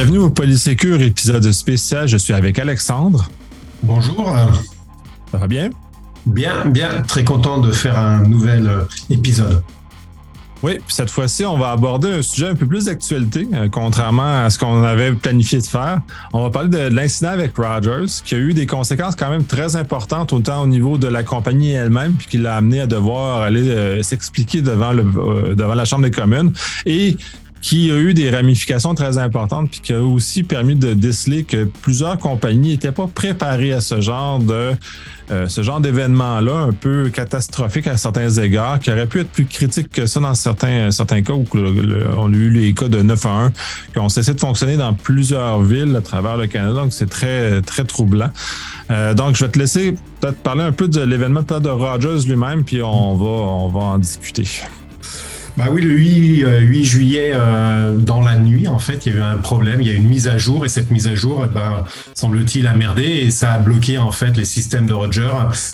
Bienvenue au Polysécure épisode spécial. Je suis avec Alexandre. Bonjour. Ça va bien? Bien, bien. Très content de faire un nouvel euh, épisode. Oui, puis cette fois-ci, on va aborder un sujet un peu plus d'actualité, euh, contrairement à ce qu'on avait planifié de faire. On va parler de, l'incident avec Rogers, qui a eu des conséquences quand même très importantes, autant au niveau de la compagnie elle-même, puis qui l'a amené à devoir aller euh, s'expliquer devant, le, devant la Chambre des communes. Et qui a eu des ramifications très importantes, puis qui a aussi permis de déceler que plusieurs compagnies n'étaient pas préparées à ce genre de euh, ce genre d'événement-là, un peu catastrophique à certains égards, qui aurait pu être plus critique que ça dans certains, certains cas où on a eu les cas de 9 à 1 qui ont cessé de fonctionner dans plusieurs villes à travers le Canada. Donc, c'est très, très troublant. Euh, donc, je vais te laisser peut-être parler un peu de l'événement de Rogers lui-même, puis on va, on va en discuter. Bah oui, le 8, 8 euh, juillet, euh, dans la nuit, en fait, il y a eu un problème, il y a eu une mise à jour, et cette mise à jour, eh ben, semble-t-il, a merdé, et ça a bloqué, en fait, les systèmes de Roger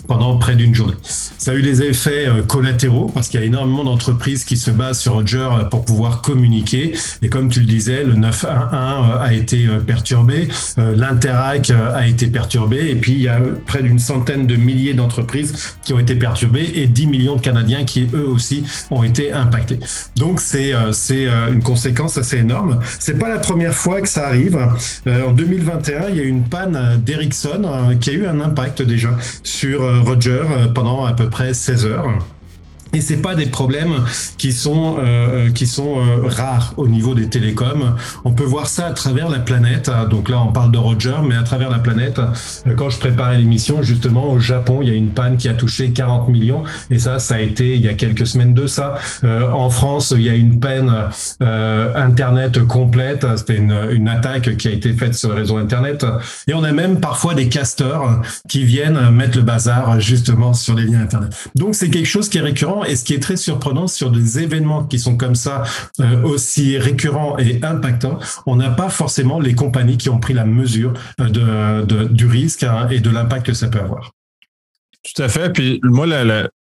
pendant près d'une journée. Ça a eu des effets euh, collatéraux, parce qu'il y a énormément d'entreprises qui se basent sur Roger pour pouvoir communiquer, et comme tu le disais, le 911 a été perturbé, l'Interac a été perturbé, et puis il y a près d'une centaine de milliers d'entreprises qui ont été perturbées, et 10 millions de Canadiens qui, eux aussi, ont été impactés. Donc c'est euh, euh, une conséquence assez énorme. C'est pas la première fois que ça arrive. Euh, en 2021, il y a eu une panne d'Ericsson qui a eu un impact déjà sur Roger pendant à peu près 16 heures. Et c'est pas des problèmes qui sont euh, qui sont euh, rares au niveau des télécoms. On peut voir ça à travers la planète. Donc là, on parle de Roger, mais à travers la planète. Euh, quand je préparais l'émission, justement au Japon, il y a une panne qui a touché 40 millions. Et ça, ça a été il y a quelques semaines de ça. Euh, en France, il y a une panne euh, internet complète. C'était une, une attaque qui a été faite sur le réseau internet. Et on a même parfois des casteurs qui viennent mettre le bazar justement sur les liens internet. Donc c'est quelque chose qui est récurrent et ce qui est très surprenant sur des événements qui sont comme ça, euh, aussi récurrents et impactants, on n'a pas forcément les compagnies qui ont pris la mesure euh, de, du risque hein, et de l'impact que ça peut avoir. Tout à fait. Puis moi,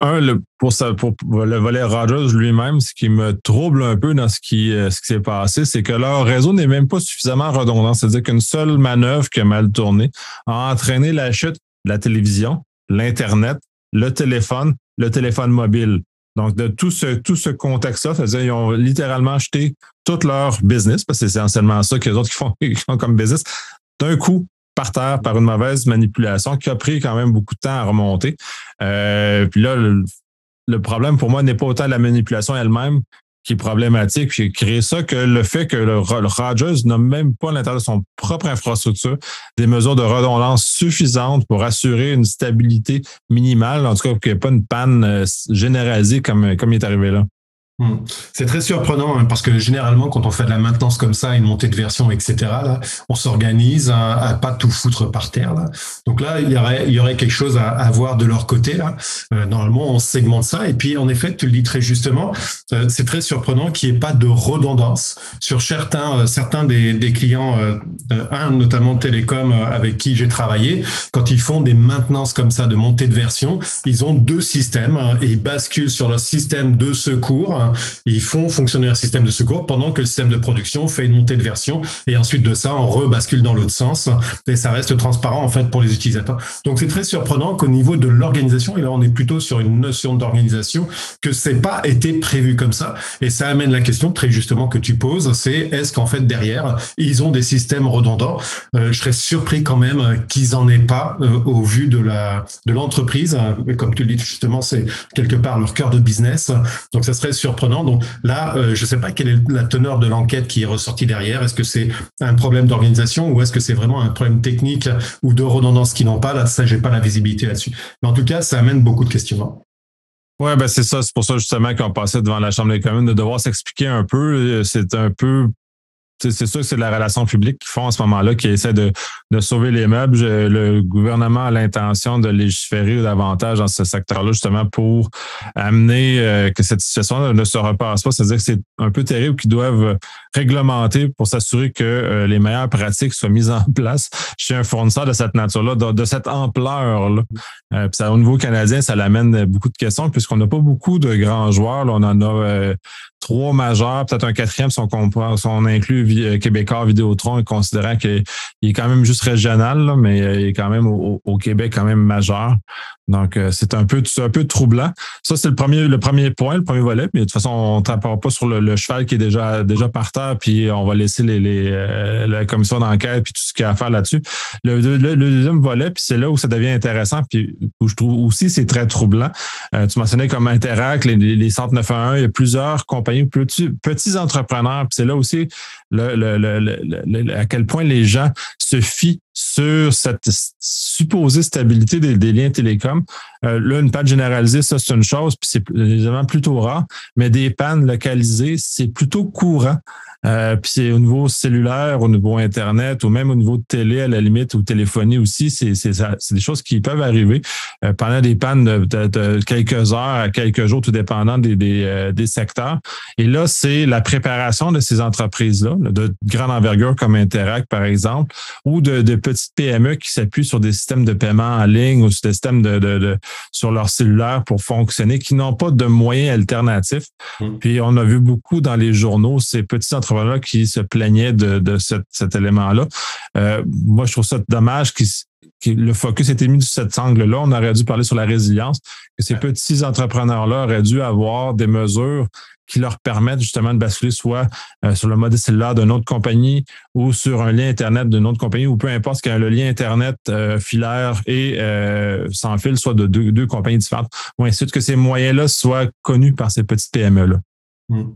un, le, pour, ça, pour le volet Rogers lui-même, ce qui me trouble un peu dans ce qui, euh, ce qui s'est passé, c'est que leur réseau n'est même pas suffisamment redondant. C'est-à-dire qu'une seule manœuvre qui a mal tourné a entraîné la chute de la télévision, l'Internet, le téléphone, le téléphone mobile. Donc, de tout ce, tout ce contexte-là, ils ont littéralement acheté tout leur business, parce que c'est essentiellement ça que les autres qui font, font comme business, d'un coup par terre par une mauvaise manipulation qui a pris quand même beaucoup de temps à remonter. Euh, puis là, le problème pour moi n'est pas autant la manipulation elle-même qui est problématique, puis créer ça que le fait que le, Rogers n'a même pas à l'intérieur de son propre infrastructure des mesures de redondance suffisantes pour assurer une stabilité minimale, en tout cas qu'il n'y ait pas une panne euh, généralisée comme, comme il est arrivé là. Hmm. C'est très surprenant hein, parce que généralement, quand on fait de la maintenance comme ça, une montée de version, etc., on s'organise à, à, pas tout foutre par terre. Donc là, il y aurait, il y aurait quelque chose à, voir de leur côté. Euh, normalement, on segmente ça. Et puis, en effet, tu le dis très justement, euh, c'est très surprenant qu'il n'y ait pas de redondance sur certains, euh, certains des, des clients, un notamment Télécom avec qui j'ai travaillé. Quand ils font des maintenances comme ça de montée de version, ils ont deux systèmes hein, et ils basculent sur leur système de secours ils font fonctionner un système de secours pendant que le système de production fait une montée de version et ensuite de ça, on rebascule dans l'autre sens et ça reste transparent en fait pour les utilisateurs. Donc c'est très surprenant qu'au niveau de l'organisation, et là on est plutôt sur une notion d'organisation, que c'est pas été prévu comme ça et ça amène la question très justement que tu poses, c'est est-ce qu'en fait derrière ils ont des systèmes redondants? Euh, Je serais surpris quand même qu'ils en aient pas euh, au vu de la de l'entreprise. Comme tu le dis justement, c'est quelque part leur cœur de business. Donc ça serait donc là, euh, je ne sais pas quelle est la teneur de l'enquête qui est ressortie derrière. Est-ce que c'est un problème d'organisation ou est-ce que c'est vraiment un problème technique ou de redondance qui n'ont pas? Là, ça, j'ai pas la visibilité là-dessus. Mais en tout cas, ça amène beaucoup de questionnements. Oui, ben c'est ça. C'est pour ça justement qu'on passait devant la Chambre des communes de devoir s'expliquer un peu. Euh, c'est un peu c'est sûr que c'est la relation publique qu'ils font en ce moment-là, qui essaie de, de sauver les meubles. Le gouvernement a l'intention de légiférer davantage dans ce secteur-là, justement, pour amener euh, que cette situation ne se repasse pas. C'est-à-dire que c'est un peu terrible qu'ils doivent réglementer pour s'assurer que euh, les meilleures pratiques soient mises en place chez un fournisseur de cette nature-là, de, cette ampleur-là. Euh, ça, au niveau canadien, ça l'amène beaucoup de questions, puisqu'on n'a pas beaucoup de grands joueurs. On en a trois majeurs, peut-être un quatrième si on, si on inclut euh, québécois Vidéotron, considérant qu'il est quand même juste régional, mais il est quand même au, Québec quand même majeur. Donc, c'est un peu un peu troublant. Ça, c'est le premier, le premier point, le premier volet. Mais de toute façon, on ne tapera pas sur le, cheval qui est déjà, déjà par terre, puis on va laisser les, la commission d'enquête puis tout ce qu'il y a à faire là-dessus. Le, deuxième volet, puis c'est là où ça devient intéressant, puis où je trouve aussi c'est très troublant. tu mentionnais comme Interact, les, les centres 911, il y a plusieurs compagnies, petits, entrepreneurs. c'est là aussi le, à quel point les gens se fient sur cette supposée stabilité des, liens télécoms. Euh, là, une panne généralisée, ça, c'est une chose, puis c'est évidemment plutôt rare, mais des pannes localisées, c'est plutôt courant. Euh, puis c'est au niveau cellulaire, au niveau Internet, ou même au niveau de télé, à la limite, ou téléphonie aussi, c'est des choses qui peuvent arriver euh, pendant des pannes de, quelques heures à quelques jours, tout dépendant des, des, euh, des secteurs. Et là, c'est la préparation de ces entreprises-là, de grande envergure comme Interact, par exemple, ou de, de petites PME qui s'appuient sur des systèmes de paiement en ligne ou sur des systèmes de, de, sur leur cellulaire pour fonctionner, qui n'ont pas de moyens alternatifs. Mmh. Puis on a vu beaucoup dans les journaux ces petits entreprises qui se plaignaient de, cet élément-là. Euh, moi, je trouve ça dommage que le focus était mis de cet angle-là. On aurait dû parler sur la résilience, que ces petits entrepreneurs-là auraient dû avoir des mesures qui leur permettent justement de basculer soit euh, sur le mode cellulaire d'une autre compagnie ou sur un lien Internet d'une autre compagnie ou peu importe que le lien Internet euh, filaire et sans fil soit de deux, compagnies différentes ou ainsi que ces moyens-là soient connus par ces petites PME-là. Mm.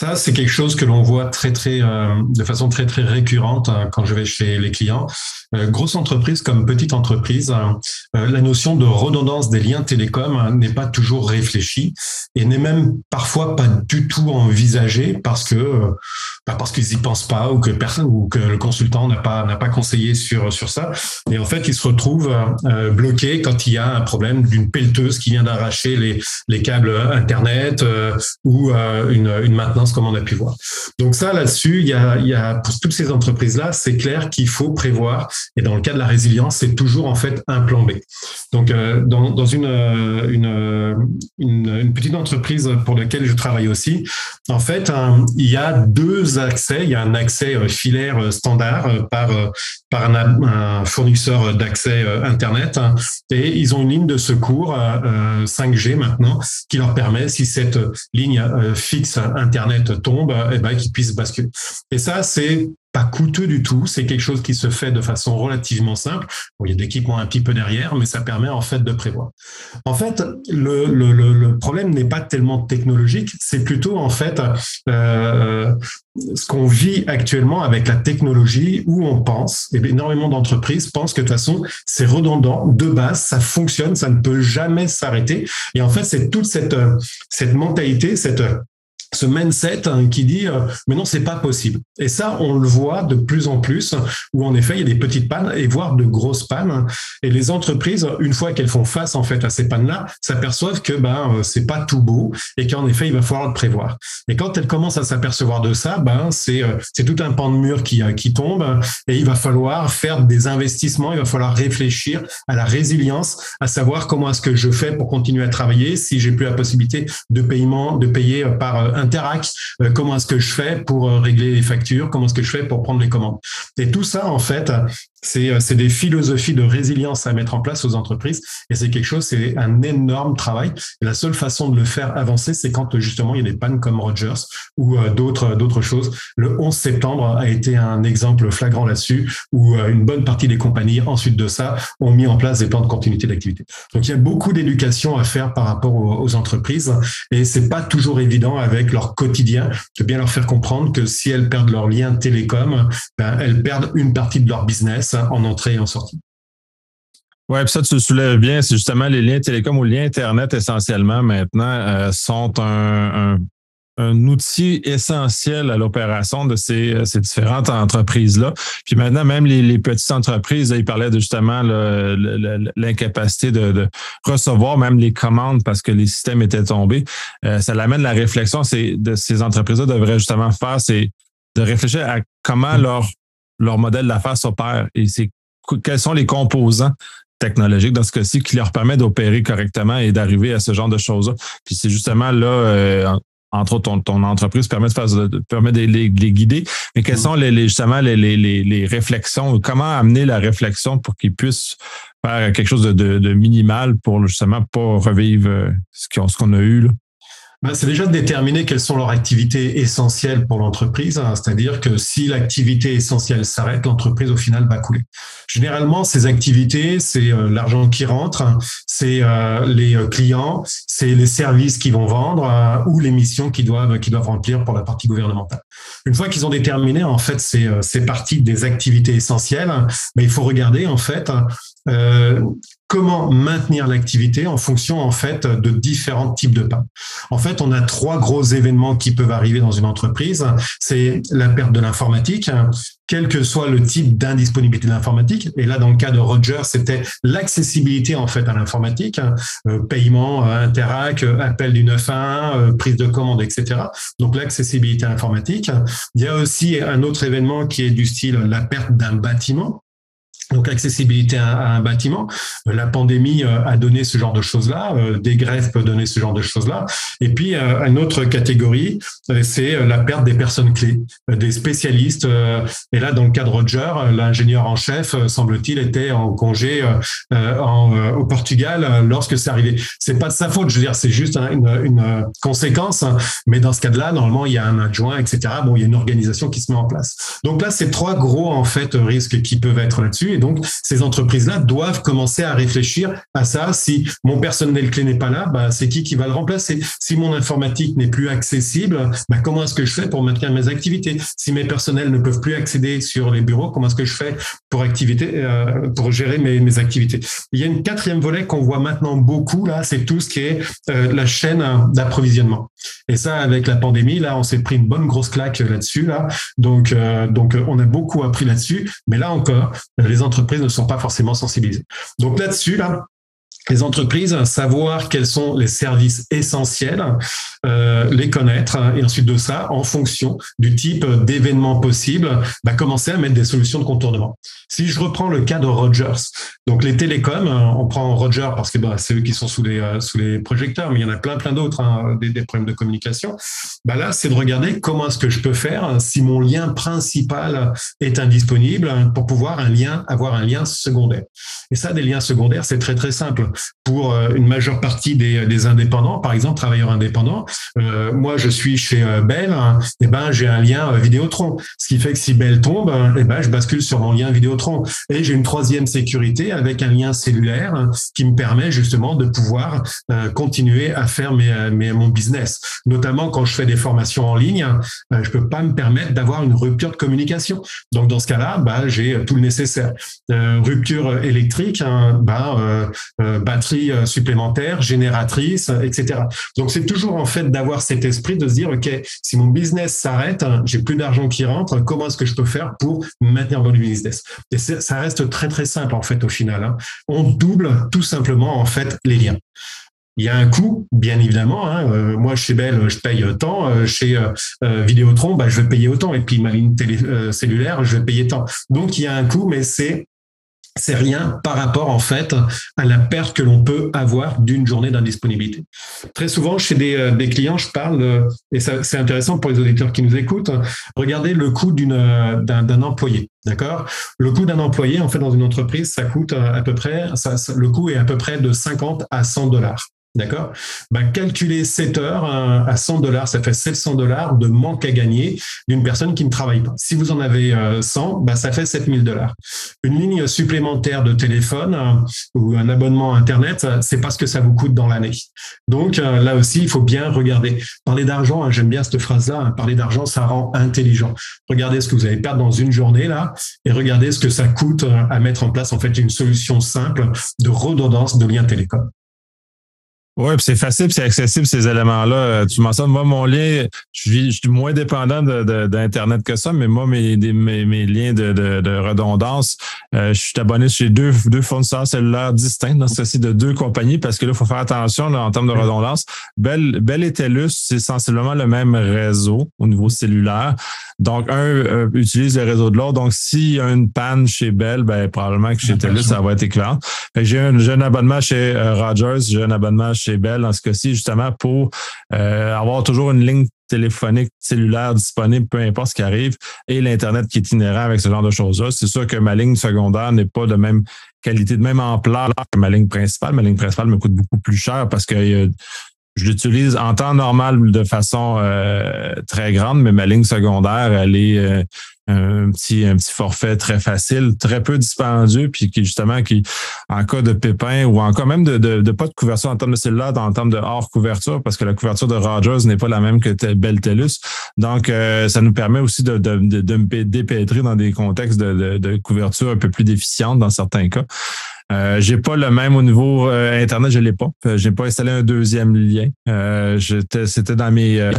Ça, c'est quelque chose que l'on voit très, très, euh, de façon très, très récurrente hein, quand je vais chez les clients. Euh, grosse entreprise comme petite entreprise, hein, euh, la notion de redondance des liens télécoms hein, n'est pas toujours réfléchie et n'est même parfois pas du tout envisagée parce que bah, parce qu'ils y pensent pas ou que personne ou que le consultant n'a pas n'a pas conseillé sur sur ça. Et en fait, ils se retrouvent bloqués quand il y a un problème d'une pelleteuse qui vient d'arracher les les câbles internet ou une, maintenance comme on a pu voir. Donc ça, là-dessus, il y a, pour toutes ces entreprises-là, c'est clair qu'il faut prévoir. Et dans le cas de la résilience, c'est toujours en fait un plan B. Donc euh, dans, dans une, une, une, petite entreprise pour laquelle je travaille aussi, en fait, il y a deux accès. Il y a un accès euh, filaire euh, standard par par un, fournisseur d'accès Internet et ils ont une ligne de secours 5G maintenant qui leur permet, si cette ligne fixe Internet tombe, et eh ben, qu'ils puissent basculer. Et ça, c'est pas coûteux du tout. C'est quelque chose qui se fait de façon relativement simple. il y a de l'équipement un petit peu derrière, mais ça permet en fait de prévoir. En fait, le, le, problème n'est pas tellement technologique, c'est plutôt en fait euh, ce qu'on vit actuellement avec la technologie où on pense, et énormément d'entreprises pensent que de toute façon, c'est redondant, de base, ça fonctionne, ça ne peut jamais s'arrêter. Et en fait, c'est toute cette, cette mentalité, cette ce mindset hein, qui dit euh, mais non c'est pas possible. Et ça on le voit de plus en plus où en effet il y a des petites pannes et voire de grosses pannes. Et les entreprises une fois qu'elles font face en fait à ces pannes là s'aperçoivent que ben euh, c'est pas tout beau et qu'en effet il va falloir le prévoir. Et quand elles commencent à s'apercevoir de ça ben c'est euh, c'est tout un pan de mur qui qui tombe et il va falloir faire des investissements il va falloir réfléchir à la résilience à savoir comment est-ce que je fais pour continuer à travailler si j'ai plus la possibilité de paiement de payer par Interact, euh, comment est-ce que je fais pour euh, régler les factures, comment est-ce que je fais pour prendre les commandes. Et tout ça, en fait, c'est, euh, c'est des philosophies de résilience à mettre en place aux entreprises et c'est quelque chose, c'est un énorme travail. Et la seule façon de le faire avancer, c'est quand justement il y a des pannes comme Rogers ou d'autres, d'autres choses. Le 11 septembre a été un exemple flagrant là-dessus où une bonne partie des compagnies, ensuite de ça, ont mis en place des plans de continuité d'activité. Donc il y a beaucoup d'éducation à faire par rapport aux, aux entreprises et c'est pas toujours évident avec leur quotidien, de bien leur faire comprendre que si elles perdent leur lien télécom, ben, elles perdent une partie de leur business en entrée et en sortie. Oui, puis ça, tu le soulèves bien, c'est justement les liens télécom ou liens Internet essentiellement maintenant euh, sont un, un outil essentiel à l'opération de ces, euh, ces différentes entreprises-là. Puis maintenant, même les, petites entreprises, ils parlaient de justement l'incapacité de, recevoir même les commandes parce que les systèmes étaient tombés. Euh, ça l'amène la réflexion c'est de ces entreprises-là devraient justement faire, c'est de réfléchir à comment mm. leur, leur modèle d'affaires s'opère et c'est quels sont les composants technologiques dans ce cas-ci qui leur permettent d'opérer correctement et d'arriver à ce genre de choses-là. Puis c'est justement là, euh, entre autres, ton, entreprise permet de, faire, permet de les, guider. Mais quelles mm. sont les, justement les, les, réflexions, comment amener la réflexion pour qu'ils puissent faire quelque chose de, minimal pour justement pas revivre euh, ce qu'on a eu? Là? Ben, c'est déjà de déterminer quelles sont leurs activités essentielles pour l'entreprise. Hein. C'est-à-dire que si l'activité essentielle s'arrête, l'entreprise au final va couler. Généralement, ces activités, c'est euh, l'argent qui rentre, hein. c'est euh, les euh, clients, c'est les services qu'ils vont vendre ou les missions qu'ils doivent, qu'ils doivent remplir pour la partie gouvernementale. Une fois qu'ils ont déterminé en fait ces, ces parties des activités essentielles, ben, il faut regarder en fait euh, comment maintenir l'activité en fonction en fait de différents types de pas? En fait, on a trois gros événements qui peuvent arriver dans une entreprise. C'est la perte de l'informatique, quel que soit le type d'indisponibilité de l'informatique. Et là, dans le cas de Roger, c'était l'accessibilité en fait à l'informatique, euh, paiement, euh, interac, appel du 911, prise de commande, etc. Donc l'accessibilité à l'informatique. Il y a aussi un autre événement qui est du style la perte d'un bâtiment donc accessibilité à, un bâtiment. Euh, la pandémie euh, a donné ce genre de choses-là, euh, des grèves peuvent donner ce genre de choses-là. Et puis une autre catégorie, c'est la perte des personnes clés, des spécialistes. Et là, dans le cas de Roger, l'ingénieur en chef, semble-t-il, était en congé au Portugal lorsque c'est arrivé. C'est pas de sa faute, je veux dire, c'est juste une, une, conséquence. Mais dans ce cas-là, normalement, il y a un adjoint, etc. Bon, il y a une organisation qui se met en place. Donc là, c'est trois gros en fait risques qui peuvent être là-dessus donc, ces entreprises-là doivent commencer à réfléchir à ça. Si mon personnel clé n'est pas là, bah, c'est qui qui va le remplacer? Si mon informatique n'est plus accessible, bah, comment est-ce que je fais pour maintenir mes activités? Si mes personnels ne peuvent plus accéder sur les bureaux, comment est-ce que je fais pour, euh, pour gérer mes, mes, activités? Il y a une quatrième volet qu'on voit maintenant beaucoup, là, c'est tout ce qui est euh, la chaîne d'approvisionnement. Et ça, avec la pandémie, là, on s'est pris une bonne grosse claque là-dessus. Là. Donc, euh, donc, on a beaucoup appris là-dessus. Mais là encore, les entreprises ne sont pas forcément sensibilisées. Donc là-dessus, là, les entreprises, savoir quels sont les services essentiels, euh, les connaître, et ensuite de ça, en fonction du type d'événement possible, bah, commencer à mettre des solutions de contournement. Si je reprends le cas de Rogers, donc les télécoms, on prend Rogers parce que bah, c'est eux qui sont sous les, euh, sous les projecteurs, mais il y en a plein, plein d'autres, hein, des, des, problèmes de communication. Bah là, c'est de regarder comment est-ce que je peux faire si mon lien principal est indisponible pour pouvoir un lien, avoir un lien secondaire. Et ça, des liens secondaires, c'est très, très simple pour euh, une majeure partie des, indépendants, par exemple travailleurs indépendants. Euh, moi, je suis chez euh, Bell, hein, et ben j'ai un lien Vidéotron, ce qui fait que si Bell tombe, et ben je bascule sur mon lien Vidéotron. Et j'ai une troisième sécurité avec un lien cellulaire hein, qui me permet justement de pouvoir continuer à faire mes, mon business. Notamment quand je fais des formations en ligne, je peux pas me permettre d'avoir une rupture de communication. Donc dans ce cas-là, bah, j'ai tout le nécessaire. rupture électrique, hein, euh, batterie euh, supplémentaire, génératrice, euh, etc. Donc c'est toujours en fait d'avoir cet esprit de se dire ok, si mon business s'arrête, j'ai plus d'argent qui rentre, comment est-ce que je peux faire pour maintenir le business? Et ça reste très très simple en fait au final. Hein. On double tout simplement en fait les liens. Il y a un coût, bien évidemment. Hein. moi, chez Bell, je paye tant. chez Vidéotron, bah, je vais payer autant. Et puis ma ligne télé, cellulaire, je vais payer tant. Donc, il y a un coût, mais c'est c'est rien par rapport en fait à la perte que l'on peut avoir d'une journée d'indisponibilité. Très souvent, chez des, euh, clients, je parle, euh, et c'est intéressant pour les auditeurs qui nous écoutent, regardez le coût euh, d'un employé. D'accord? Le coût d'un employé, en fait, dans une entreprise, ça coûte à peu près, le coût est à peu près de 50 à 100 dollars. D'accord? Bah, Calculer 7 heures à 100 dollars, ça fait 700 dollars de manque à gagner d'une personne qui ne travaille pas. Si vous en avez 100, bah, ça fait 7000 dollars. Une ligne supplémentaire de téléphone euh, ou un abonnement Internet, c'est pas ce que ça vous coûte dans l'année. Donc euh, là aussi, il faut bien regarder. Parler d'argent, hein, j'aime bien cette phrase-là, hein, parler d'argent, ça rend intelligent. Regardez ce que vous allez perdre dans une journée là et regardez ce que ça coûte euh, à mettre en place en fait une solution simple de redondance de lien télécom. Oui, c'est facile, c'est accessible ces éléments-là. Euh, tu mentionnes, moi, mon lien, je suis, moins dépendant d'Internet que ça, mais moi, mes, mes, mes liens de, de, redondance, euh, je suis abonné chez deux, deux fournisseurs cellulaires distincts, dans ce cas-ci de deux compagnies, parce que là, il faut faire attention en termes de redondance. Bell, Bell et TELUS, c'est sensiblement le même réseau au niveau cellulaire. Donc, un euh, utilise le réseau de l'autre. Donc, s'il y a une panne chez Bell, ben, probablement que chez TELUS, ça va être équivalent. J'ai un, un abonnement chez Rogers, j'ai un abonnement chez chez dans ce cas-ci, justement, pour avoir toujours une ligne téléphonique cellulaire disponible, peu importe ce qui arrive, et l'Internet qui est inhérent avec ce genre de choses-là. C'est sûr que ma ligne secondaire n'est pas de même qualité, de même ampleur que ma ligne principale. Ma ligne principale me coûte beaucoup plus cher parce que je l'utilise en temps normal de façon euh, très grande, mais ma ligne secondaire, elle est euh, un petit un petit forfait très facile, très peu dispendieux, puis qui justement qui en cas de pépin ou en cas même de, de, pas de couverture en termes de cellulaire, en termes de hors couverture, parce que la couverture de Rogers n'est pas la même que Bell Telus. Donc euh, ça nous permet aussi de, de, de, me dépêtrer dans des contextes de, de, couverture un peu plus déficientes dans certains cas. Euh, j'ai pas le même au niveau euh, internet, je l'ai pas. J'ai pas installé un deuxième lien. Euh, c'était dans mes euh,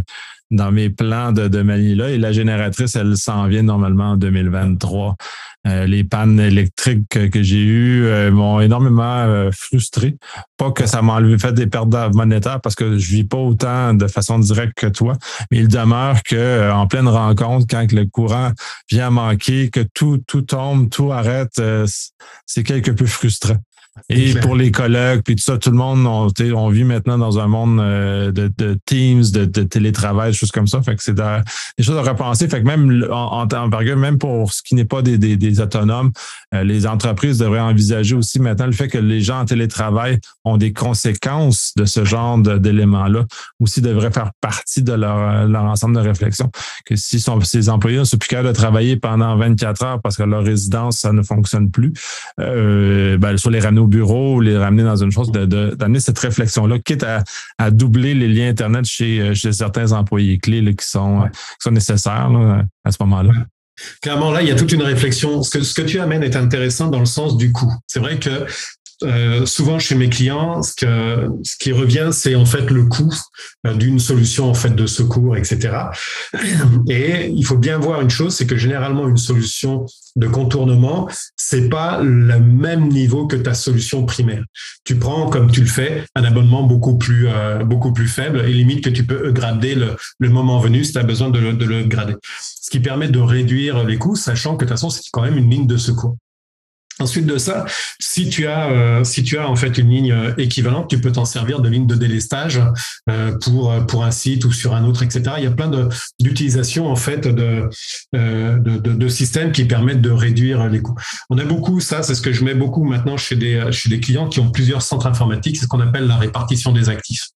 dans mes plans de, de là et la génératrice, elle s'en vient normalement en 2023. Euh, les pannes électriques que, j'ai eues euh, m'ont énormément euh, frustré. Pas que ça m'a enlevé fait des pertes monétaires parce que je vis pas autant de façon directe que toi, mais il demeure que en pleine rencontre, quand le courant vient manquer, que tout tout tombe, tout arrête, c'est quelque peu frustrant. Et pour les collègues, puis tout ça, tout le monde, on, on vit maintenant dans un monde euh, de, de Teams, de, de, télétravail, des choses comme ça. Fait que c'est des choses à repenser. Fait que même en, en même pour ce qui n'est pas des, des, des autonomes, euh, les entreprises devraient envisager aussi maintenant le fait que les gens en télétravail ont des conséquences de ce genre d'éléments-là, aussi devraient faire partie de leur, leur ensemble de réflexion. Que si son, ces employés ne sont plus capables de travailler pendant 24 heures parce que leur résidence, ça ne fonctionne plus, euh, ben, sur les ramener au bureau, les ramener dans une chose, d'amener cette réflexion-là, quitte à, doubler les liens Internet chez, chez certains employés clés qui, sont, sont nécessaires à ce moment-là. Clairement, là, il y a toute une réflexion. Ce que, ce que tu amènes est intéressant dans le sens du coût. C'est vrai que euh, souvent chez mes clients, ce, qui revient, c'est en fait le coût euh, d'une solution en fait de secours, etc. Et il faut bien voir une chose, c'est que généralement une solution de contournement, c'est pas le même niveau que ta solution primaire. Tu prends, comme tu le fais, un abonnement beaucoup plus euh, beaucoup plus faible et limite que tu peux grader le, le moment venu si tu as besoin de le, de le grader. Ce qui permet de réduire les coûts, sachant que de toute façon c'est quand même une ligne de secours. Ensuite de ça, si tu as euh, si tu as en fait une ligne euh, équivalente, tu peux t'en servir de ligne de délestage euh, pour pour un site ou sur un autre, etc. Il y a plein d'utilisations en fait de de systèmes qui permettent de réduire les coûts. On a beaucoup ça, c'est ce que je mets beaucoup maintenant chez des chez des clients qui ont plusieurs centres informatiques, c'est ce qu'on appelle la répartition des actifs.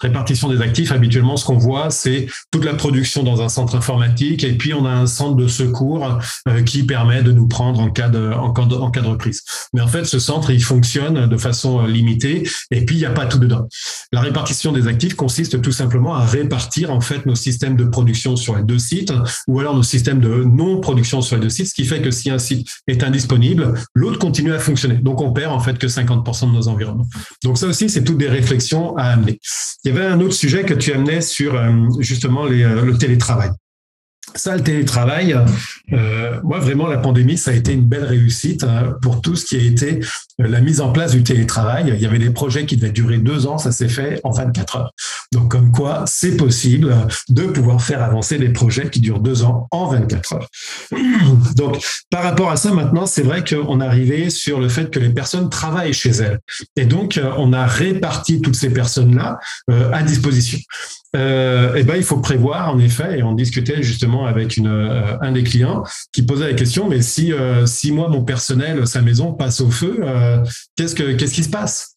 Répartition des actifs, habituellement, ce qu'on voit, c'est toute la production dans un centre informatique et puis on a un centre de secours qui permet de nous prendre en cas de en cas de, en cas de reprise. Mais en fait, ce centre, il fonctionne de façon euh, limitée et puis il n'y a pas tout dedans. La répartition des actifs consiste tout simplement à répartir en fait nos systèmes de production sur les deux sites ou alors nos systèmes de non-production sur les deux sites, ce qui fait que si un site est indisponible, l'autre continue à fonctionner. Donc on perd en fait que 50% de nos environnements. Donc ça aussi, c'est toutes des réflexions à amener. Il y avait un autre sujet que tu amenais sur euh, justement les, euh, le télétravail. Ça, le télétravail, euh, moi vraiment la pandémie, ça a été une belle réussite hein, pour tout ce qui a été euh, la mise en place du télétravail. Il y avait des projets qui devaient durer deux ans, ça s'est fait en 24 heures. Donc comme quoi, c'est possible de pouvoir faire avancer des projets qui durent deux ans en 24 heures. Donc par rapport à ça, maintenant, c'est vrai qu'on est arrivé sur le fait que les personnes travaillent chez elles. Et donc, euh, on a réparti toutes ces personnes-là à disposition euh, eh ben, il faut prévoir, en effet, et on discutait justement avec euh, un des clients qui posait la question, mais si, euh, si moi, mon personnel, sa maison passe au feu, euh, qu'est-ce, que, qu'est-ce qui se passe?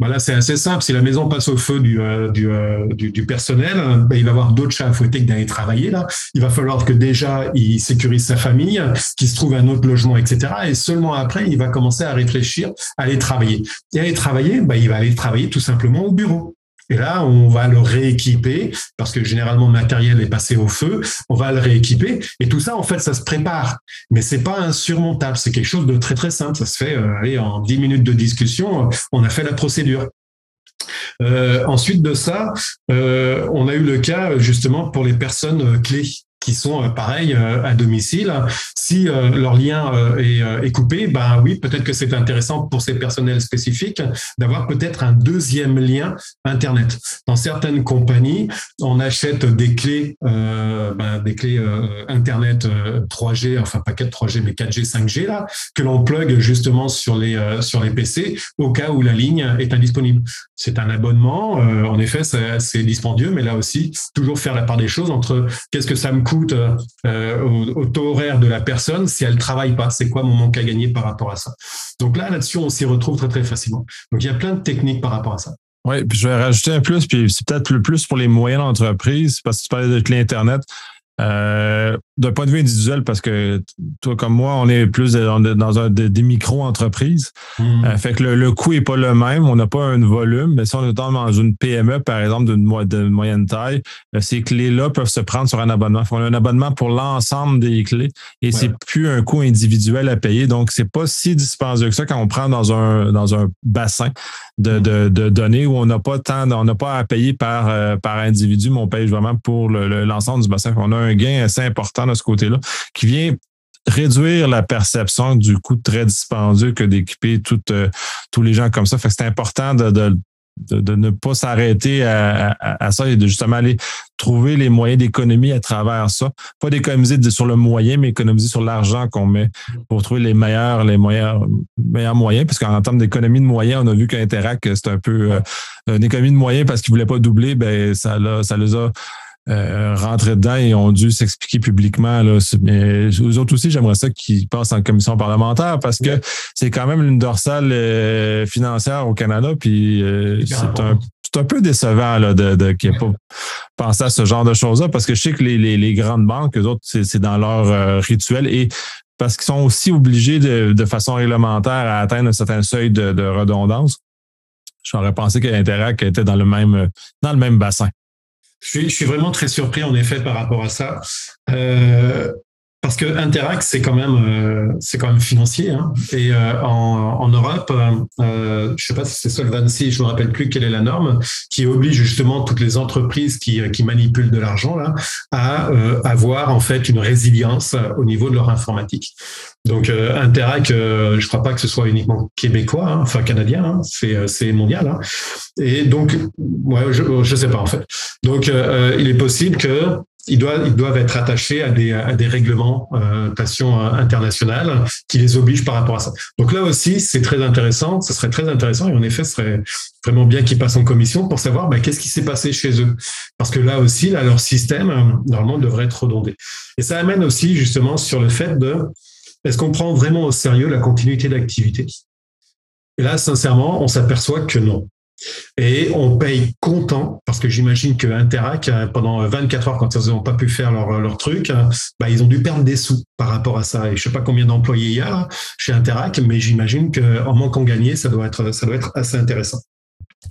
Ben Là, c'est assez simple. Si la maison passe au feu du, du, du, du, personnel, ben, il va avoir d'autres chats à fouetter que d'aller travailler. Là. Il va falloir que déjà, il sécurise sa famille, qu'il se trouve un autre logement, etc. Et seulement après, il va commencer à réfléchir à aller travailler. Et aller travailler, ben, il va aller travailler tout simplement au bureau. Et là, on va le rééquiper parce que généralement le matériel est passé au feu. On va le rééquiper et tout ça, en fait, ça se prépare. Mais c'est pas insurmontable. C'est quelque chose de très très simple. Ça se fait, euh, allez, en 10 minutes de discussion, on a fait la procédure. Euh, ensuite de ça, euh, on a eu le cas justement pour les personnes clés qui sont pareils à domicile. Si leur lien est, coupé, ben oui, peut-être que c'est intéressant pour ces personnels spécifiques d'avoir peut-être un deuxième lien Internet. Dans certaines compagnies, on achète des clés, ben, des clés Internet 3G, enfin pas 4 3G, mais 4G, 5G là, que l'on plug justement sur les sur les PC au cas où la ligne est indisponible. C'est un abonnement. Euh, en effet, c'est dispendieux, mais là aussi, toujours faire la part des choses entre qu'est-ce que ça me coûte euh, au, taux horaire de la personne si elle travaille pas. C'est quoi mon manque à gagner par rapport à ça? Donc là, là-dessus, on s'y retrouve très très facilement. Donc il y a plein de techniques par rapport à ça. Oui, puis je vais rajouter un plus, puis c'est peut-être le plus pour les moyennes entreprises, parce que tu parlais de clé Internet. Euh, d'un point de vue individuel, parce que toi comme moi, on est plus dans un, des, micro-entreprises. Hmm. Euh, fait que le, coût est pas le même. On n'a pas un volume. Mais si on est dans une PME, par exemple, d'une moyenne taille, euh, ces clés-là peuvent se prendre sur un abonnement. On a un abonnement pour l'ensemble des clés et c'est plus un coût individuel à payer. Donc, c'est pas si dispendieux que ça quand on prend dans un, dans un bassin de, hmm. de, données où on n'a pas tant, on n'a pas à payer par, par individu, mais on paye vraiment pour l'ensemble du bassin. On a un gain assez important de ce côté-là qui vient réduire la perception du coût très dispendieux que d'équiper euh, tous les gens comme ça. Fait que c'est important de, de, ne pas s'arrêter à, ça et de justement aller trouver les moyens d'économie à travers ça. Pas d'économiser sur le moyen, mais économiser sur l'argent qu'on met pour trouver les meilleurs, les meilleurs, meilleurs moyens. Parce qu'en termes d'économie de moyens, on a vu qu'Interac, c'est un peu euh, une économie de moyens parce qu'ils ne voulaient pas doubler, ben ça, ça les a euh, dedans et ont dû s'expliquer publiquement. Là. Mais eux autres aussi, j'aimerais ça qu'ils passent en commission parlementaire parce que c'est quand même une dorsale euh, financière au Canada. Puis euh, c'est un, un peu décevant là, de, de qu'ils n'aient pas pensé à ce genre de choses-là parce que je sais que les, les, les grandes banques, eux autres, c'est dans leur rituel et parce qu'ils sont aussi obligés de, de façon réglementaire à atteindre un certain seuil de, de redondance. J'aurais pensé qu'Interac était dans le même dans le même bassin. Je suis, vraiment très surpris en effet par rapport à ça. Euh, parce que Interact, c'est quand même, euh, c'est quand même financier. Hein. Et euh, en, Europe, euh, je sais pas si c'est Solvency, je me rappelle plus quelle est la norme, qui oblige justement toutes les entreprises qui, qui manipulent de l'argent là à avoir en fait une résilience au niveau de leur informatique. Donc Interact, je crois pas que ce soit uniquement québécois, hein, enfin canadien, hein, c'est c'est mondial. Hein. Et donc, ouais, je je sais pas en fait. Donc il est possible que ils doivent, être attachés à des, à des règlements euh, internationales qui les obligent par rapport à ça. Donc là aussi, c'est très intéressant. Ce serait très intéressant et en effet, ce serait vraiment bien qu'ils passent en commission pour savoir bah, qu'est-ce qui s'est passé chez eux. Parce que là aussi, là, leur système, normalement, devrait être redondé. Et ça amène aussi justement sur le fait de est-ce qu'on prend vraiment au sérieux la continuité d'activité? Et là, sincèrement, on s'aperçoit que non. Et on paye comptant, parce que j'imagine que Interac, pendant 24 heures, quand ils n'ont pas pu faire leur, leur truc, bah, ils ont dû perdre des sous par rapport à ça. Et je sais pas combien d'employés il y a chez Interac, mais j'imagine qu'en manquant gagner, ça doit être, ça doit être assez intéressant.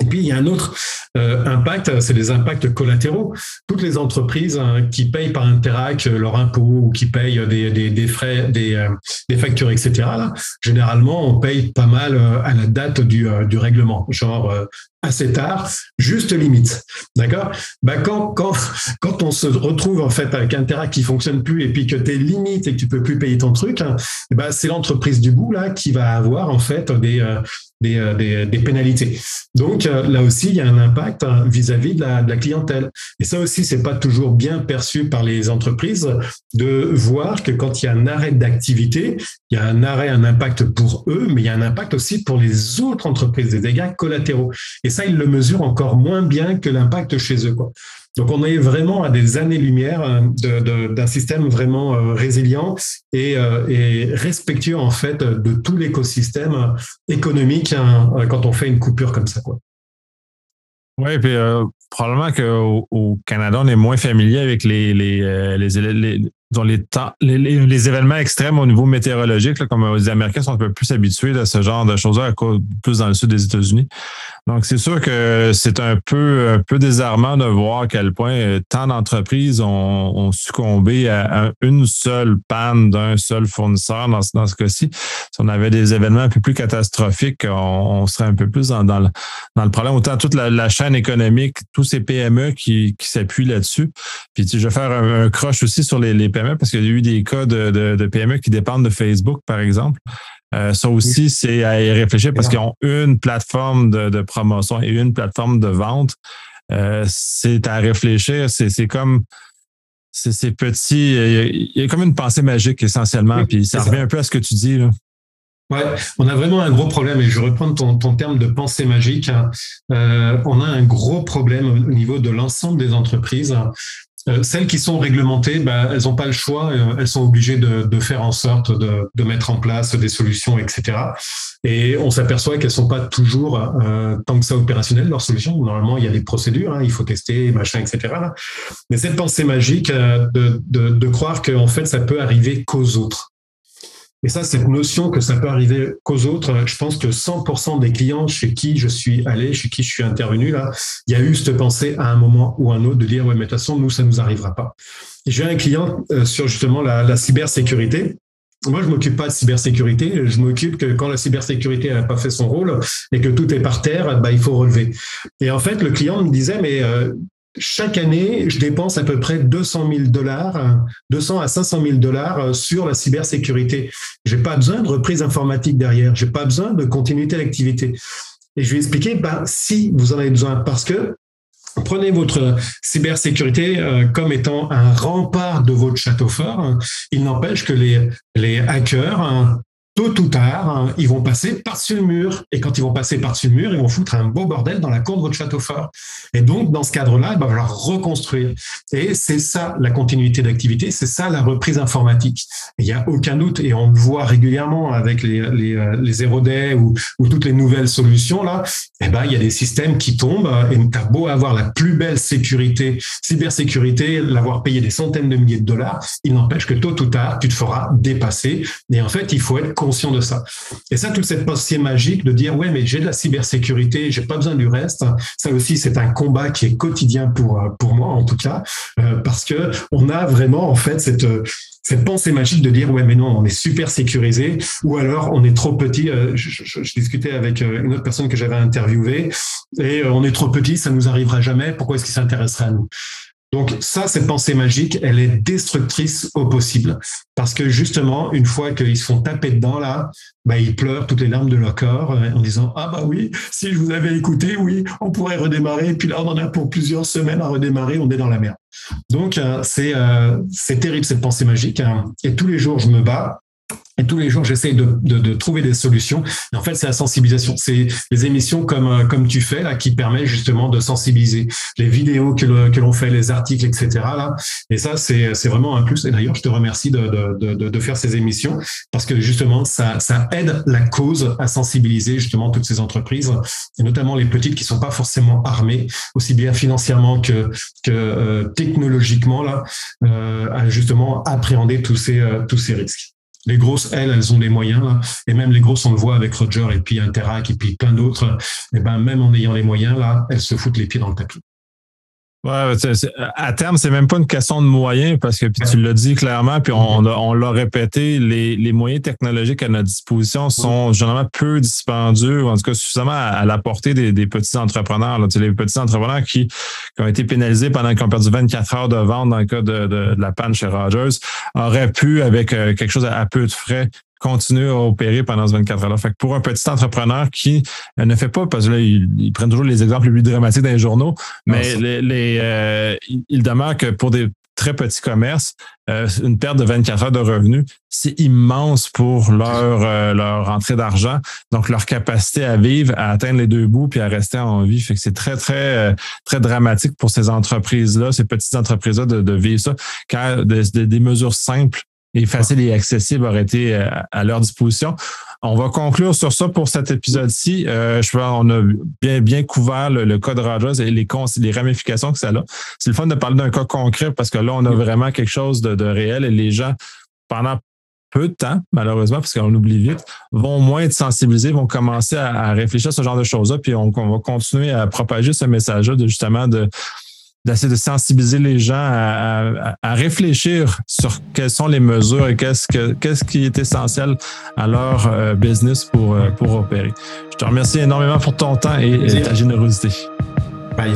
Et puis, il y a un autre euh, impact, c'est les impacts collatéraux. Toutes les entreprises hein, qui payent par Interac euh, leur impôt ou qui payent des, des, frais, des, euh, des, factures, etc., généralement, on paye pas mal à la date du, du règlement, genre assez tard, juste limite. D'accord? Bah quand, on se retrouve en fait avec Interac qui fonctionne plus et puis que tu es limite et que tu peux plus payer ton truc, hein, bah, c'est l'entreprise du bout qui va avoir en fait des, des, des pénalités. Donc, là aussi, il y a un impact hein, vis-à-vis de, la, clientèle. Et ça aussi, c'est pas toujours bien perçu par les entreprises de voir que quand il y a un arrêt d'activité, y a un arrêt, un impact pour eux, mais il y a un impact aussi pour les autres entreprises, des dégâts collatéraux. Et ça, ils le mesurent encore moins bien que l'impact chez eux. Donc on est vraiment à des années-lumière euh, d'un système vraiment euh, résilient euh, et, respectueux en fait de tout l'écosystème économique hein, quand on fait une coupure comme ça. Quoi. Oui, puis probablement qu'au au Canada, on est moins familier avec les, les, les, les, les, événements extrêmes au niveau météorologique, comme les Américains sont un peu plus habitués à ce genre de choses-là, plus dans le sud des États-Unis. Donc, c'est sûr que c'est un peu, un peu désarmant de voir à quel point euh, tant d'entreprises ont, succombé à, une seule panne d'un seul fournisseur dans, dans ce cas-ci. Si on avait des événements un peu plus catastrophiques, on, serait un peu plus dans, le, dans le problème. Autant toute la, chaîne économique, tous ces PME qui, qui s'appuient là-dessus. Puis, je vais faire un, un croche aussi sur les, PME parce qu'il y a eu des cas de, de, de PME qui dépendent de Facebook, par exemple. Euh, ça aussi, c'est à y réfléchir parce qu'ils ont une plateforme de, promotion et une plateforme de vente. Euh, c'est à réfléchir. C'est comme c'est petits. Il y, a, comme une pensée magique essentiellement. puis ça revient un peu à ce que tu dis. Là. Ouais, on a vraiment un gros problème, et je reprends ton, ton terme de pensée magique. Euh, on a un gros problème au niveau de l'ensemble des entreprises euh, celles qui sont réglementées, bah, elles n'ont pas le choix, euh, elles sont obligées de, faire en sorte de, mettre en place des solutions, etc. Et on s'aperçoit qu'elles sont pas toujours euh, tant que ça opérationnelles leurs solutions. Normalement, il y a des procédures, hein, il faut tester, machin, etc. Mais cette pensée magique de, de, de croire qu'en fait ça peut arriver qu'aux autres. Et ça, cette notion que ça peut arriver qu'aux autres, je pense que 100% des clients chez qui je suis allé, chez qui je suis intervenu, là, il y a eu cette pensée à un moment ou un autre de dire, ouais, mais de toute façon, nous, ça nous arrivera pas. J'ai un client euh, sur justement la, la cybersécurité. Moi, je m'occupe pas de cybersécurité. Je m'occupe que quand la cybersécurité n'a pas fait son rôle et que tout est par terre, bah, il faut relever. Et en fait, le client me disait, mais euh, chaque année, je dépense à peu près 200 000 dollars, 200 à 500 000 dollars euh, sur la cybersécurité. J'ai pas besoin de reprise informatique derrière. J'ai pas besoin de continuité d'activité. Et je vais expliquer, bah, si vous en avez besoin, parce que prenez votre cybersécurité euh, comme étant un rempart de votre château fort. Il n'empêche que les, les hackers hein, tôt ou tard, hein, ils vont passer par-dessus le mur. Et quand ils vont passer par-dessus le mur, ils vont foutre un beau bordel dans la cour de votre château fort. Et donc, dans ce cadre-là, il va falloir reconstruire. Et c'est ça la continuité d'activité, c'est ça la reprise informatique. Il n'y a aucun doute, et on le voit régulièrement avec les, les, euh, les zéro ou, toutes les nouvelles solutions là. Eh ben, il y a des systèmes qui tombent, et tu as beau avoir la plus belle sécurité, cybersécurité, l'avoir payé des centaines de milliers de dollars, il n'empêche que tôt ou tard, tu te feras dépasser. Et en fait, il faut être conscient de ça. Et ça, toute cette pensée magique de dire, ouais, mais j'ai de la cybersécurité, j'ai pas besoin du reste. Ça aussi, c'est un combat qui est quotidien pour, pour moi, en tout cas, euh, parce que on a vraiment, en fait, cette, cette pensée magique de dire ouais mais non on est super sécurisé ou alors on est trop petit euh, je, discutais avec euh, une autre personne que j'avais interviewée et on est trop petit ça nous arrivera jamais pourquoi est-ce qu'il s'intéresserait à nous? Donc ça, cette pensée magique, elle est destructrice au possible. Parce que justement, une fois qu'ils se font taper dedans, là, bah, ils pleurent toutes les larmes de leur corps euh, en disant Ah bah oui, si je vous avais écouté, oui, on pourrait redémarrer. Et puis là, on en a pour plusieurs semaines à redémarrer, on est dans la merde. Donc euh, c'est euh, c'est terrible cette pensée magique. Hein. Et tous les jours, je me bats et tous les jours, j'essaie de, de, de, trouver des solutions. Et en fait, c'est la sensibilisation. C'est les émissions comme euh, comme tu fais là qui permet justement de sensibiliser. Les vidéos que l'on fait, les articles, etc. Là. Et ça, c'est vraiment un plus. Et d'ailleurs, je te remercie de, de faire ces émissions parce que justement, ça ça aide la cause à sensibiliser justement toutes ces entreprises et notamment les petites qui sont pas forcément armées aussi bien financièrement que que euh, technologiquement là, euh, à justement appréhender tous ces euh, tous ces risques. Les grosses, elles, elles ont les moyens, là. et même les grosses, on le voit avec Roger et puis Interac et puis plein d'autres, et ben même en ayant les moyens, là, elles se foutent les pieds dans le tapis. Ouais, à terme, c'est même pas une question de moyens parce que puis tu l'as dit clairement, puis on, on l'a répété, les, les, moyens technologiques à notre disposition sont généralement peu dispendieux, ou en tout cas suffisamment à, la portée des, des petits entrepreneurs. Là. Tu sais, les petits entrepreneurs qui, qui, ont été pénalisés pendant qu'ils ont perdu 24 heures de vente dans le cas de, de, la panne chez Rogers auraient pu, avec euh, quelque chose à peu de frais, continuer à opérer pendant ce 24 heures-là. Fait que pour un petit entrepreneur qui euh, ne fait pas, parce que là, ils, prennent toujours les exemples les plus dramatiques dans les journaux, mais les, les euh, il demeure que pour des très petits commerces, euh, une perte de 24 heures de revenus, c'est immense pour leur leur entrée d'argent, donc leur capacité à vivre, à atteindre les deux bouts puis à rester en vie. Fait que c'est très très très dramatique pour ces entreprises là, ces petites entreprises là de, de vivre ça, car des mesures simples et facile et accessible auraient été euh, à leur disposition. On va conclure sur ça pour cet épisode-ci. Euh, je pense qu'on a bien, bien couvert le, le cas de Rogers et les, les ramifications que ça a. C'est le fun de parler d'un cas concret parce que là, on a vraiment quelque chose de, de réel et les gens, pendant peu de temps, malheureusement, parce qu'on oublie vite, vont moins être sensibilisés, vont commencer à, réfléchir à ce genre de choses-là, puis on, va continuer à propager ce message-là de justement de d'essayer de sensibiliser les gens à, réfléchir sur quelles sont les mesures et qu'est-ce que qu'est-ce qui est essentiel à leur euh, business pour, euh, pour opérer. Je te remercie énormément pour ton temps et, et ta générosité. Bye.